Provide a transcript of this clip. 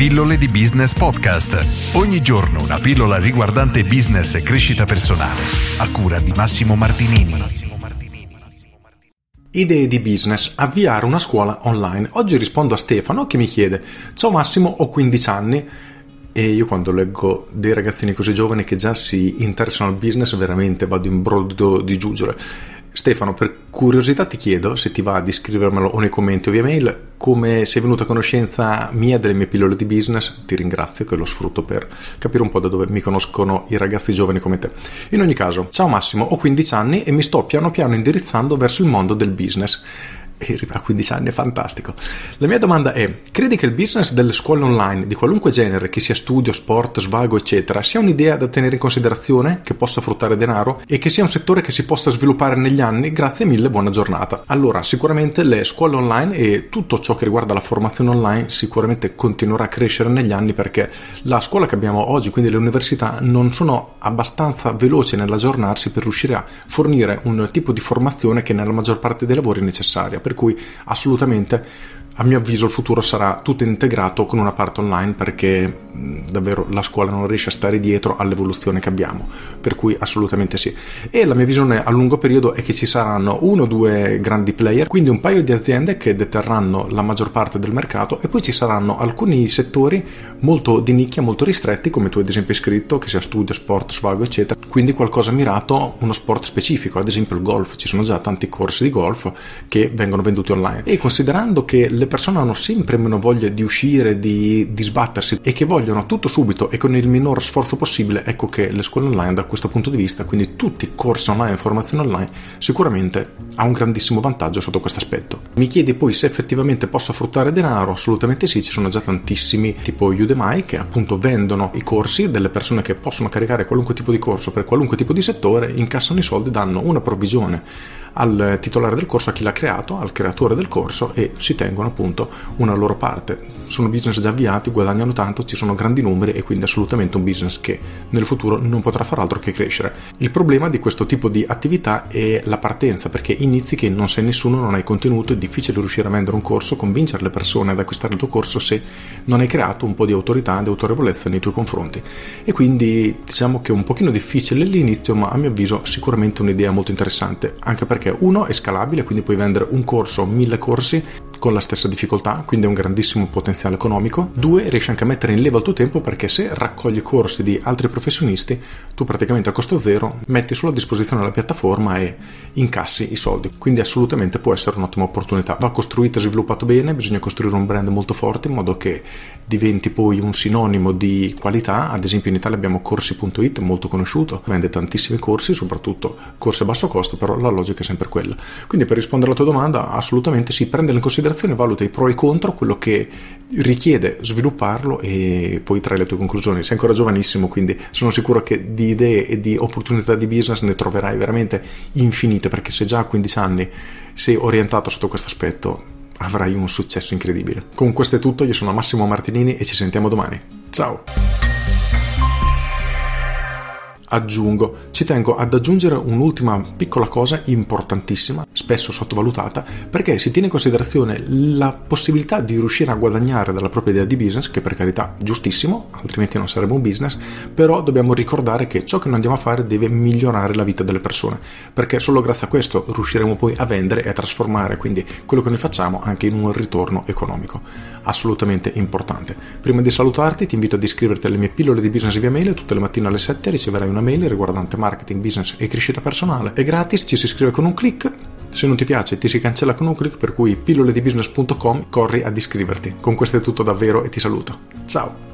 Pillole di Business Podcast. Ogni giorno una pillola riguardante business e crescita personale. A cura di Massimo Martinini. Idee di business, avviare una scuola online. Oggi rispondo a Stefano che mi chiede: Ciao Massimo, ho 15 anni e io quando leggo dei ragazzini così giovani che già si interessano al business veramente vado in brodo di giuggiole Stefano, per curiosità ti chiedo se ti va di scrivermelo o nei commenti o via mail come sei venuto a conoscenza mia delle mie pillole di business. Ti ringrazio che lo sfrutto per capire un po' da dove mi conoscono i ragazzi giovani come te. In ogni caso, ciao Massimo, ho 15 anni e mi sto piano piano indirizzando verso il mondo del business e a 15 anni è fantastico. La mia domanda è: credi che il business delle scuole online di qualunque genere, che sia studio, sport, svago, eccetera, sia un'idea da tenere in considerazione, che possa fruttare denaro e che sia un settore che si possa sviluppare negli anni? Grazie mille, buona giornata. Allora, sicuramente le scuole online e tutto ciò che riguarda la formazione online sicuramente continuerà a crescere negli anni perché la scuola che abbiamo oggi, quindi le università, non sono abbastanza veloci nell'aggiornarsi per riuscire a fornire un tipo di formazione che nella maggior parte dei lavori è necessaria cui assolutamente a mio avviso il futuro sarà tutto integrato con una parte online perché davvero la scuola non riesce a stare dietro all'evoluzione che abbiamo, per cui assolutamente sì. E la mia visione a lungo periodo è che ci saranno uno o due grandi player, quindi un paio di aziende che deterranno la maggior parte del mercato e poi ci saranno alcuni settori molto di nicchia, molto ristretti, come tu ad esempio hai scritto, che sia studio, sport, svago, eccetera. Quindi qualcosa mirato, uno sport specifico, ad esempio il golf, ci sono già tanti corsi di golf che vengono venduti online. E considerando che le persone hanno sempre meno voglia di uscire, di, di sbattersi e che vogliono tutto subito e con il minor sforzo possibile, ecco che le scuole online da questo punto di vista, quindi tutti i corsi online formazione online, sicuramente ha un grandissimo vantaggio sotto questo aspetto. Mi chiedi poi se effettivamente posso fruttare denaro? Assolutamente sì, ci sono già tantissimi tipo Udemy che appunto vendono i corsi delle persone che possono caricare qualunque tipo di corso per qualunque tipo di settore, incassano i soldi, danno una provvisione al titolare del corso, a chi l'ha creato, al creatore del corso e si tengono appunto una loro parte. Sono business già avviati, guadagnano tanto, ci sono grandi numeri e quindi assolutamente un business che nel futuro non potrà far altro che crescere. Il problema di questo tipo di attività è la partenza, perché inizi che non sei nessuno, non hai contenuto, è difficile riuscire a vendere un corso, convincere le persone ad acquistare il tuo corso se non hai creato un po' di autorità, di autorevolezza nei tuoi confronti. E quindi diciamo che è un pochino difficile all'inizio, ma a mio avviso sicuramente un'idea molto interessante, anche perché perché uno è scalabile, quindi puoi vendere un corso o mille corsi con la stessa difficoltà, quindi è un grandissimo potenziale economico. Due, riesci anche a mettere in leva il tuo tempo perché se raccogli corsi di altri professionisti, tu praticamente a costo zero metti sulla disposizione la piattaforma e incassi i soldi. Quindi assolutamente può essere un'ottima opportunità. Va costruito e sviluppato bene, bisogna costruire un brand molto forte in modo che diventi poi un sinonimo di qualità. Ad esempio in Italia abbiamo corsi.it molto conosciuto, vende tantissimi corsi, soprattutto corsi a basso costo, però la logica è sempre quella. Quindi per rispondere alla tua domanda, assolutamente sì, prendere in considerazione considerazione, valuta i pro e i contro, quello che richiede svilupparlo e poi trai le tue conclusioni. Sei ancora giovanissimo, quindi sono sicuro che di idee e di opportunità di business ne troverai veramente infinite, perché se già a 15 anni sei orientato sotto questo aspetto, avrai un successo incredibile. Con questo è tutto, io sono Massimo Martinini e ci sentiamo domani. Ciao! Aggiungo, ci tengo ad aggiungere un'ultima piccola cosa importantissima, spesso sottovalutata, perché si tiene in considerazione la possibilità di riuscire a guadagnare dalla propria idea di business, che per carità è giustissimo, altrimenti non sarebbe un business, però dobbiamo ricordare che ciò che noi andiamo a fare deve migliorare la vita delle persone, perché solo grazie a questo riusciremo poi a vendere e a trasformare quindi quello che noi facciamo anche in un ritorno economico, assolutamente importante. Prima di salutarti ti invito ad iscriverti alle mie pillole di business via mail, tutte le mattine alle 7 riceverai una mail riguardante marketing, business e crescita personale. È gratis, ci si iscrive con un clic. Se non ti piace ti si cancella con un clic, per cui pilloledibusiness.com corri ad iscriverti. Con questo è tutto davvero e ti saluto. Ciao!